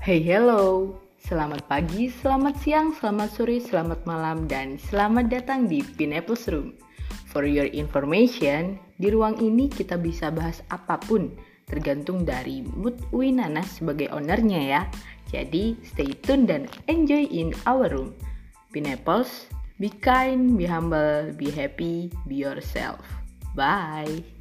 Hey hello, selamat pagi, selamat siang, selamat sore, selamat malam, dan selamat datang di Pineapples Room. For your information, di ruang ini kita bisa bahas apa pun, tergantung dari mood Winana sebagai ownernya ya. Jadi stay tune dan enjoy in our room. Pineapples, be kind, be humble, be happy, be yourself. Bye.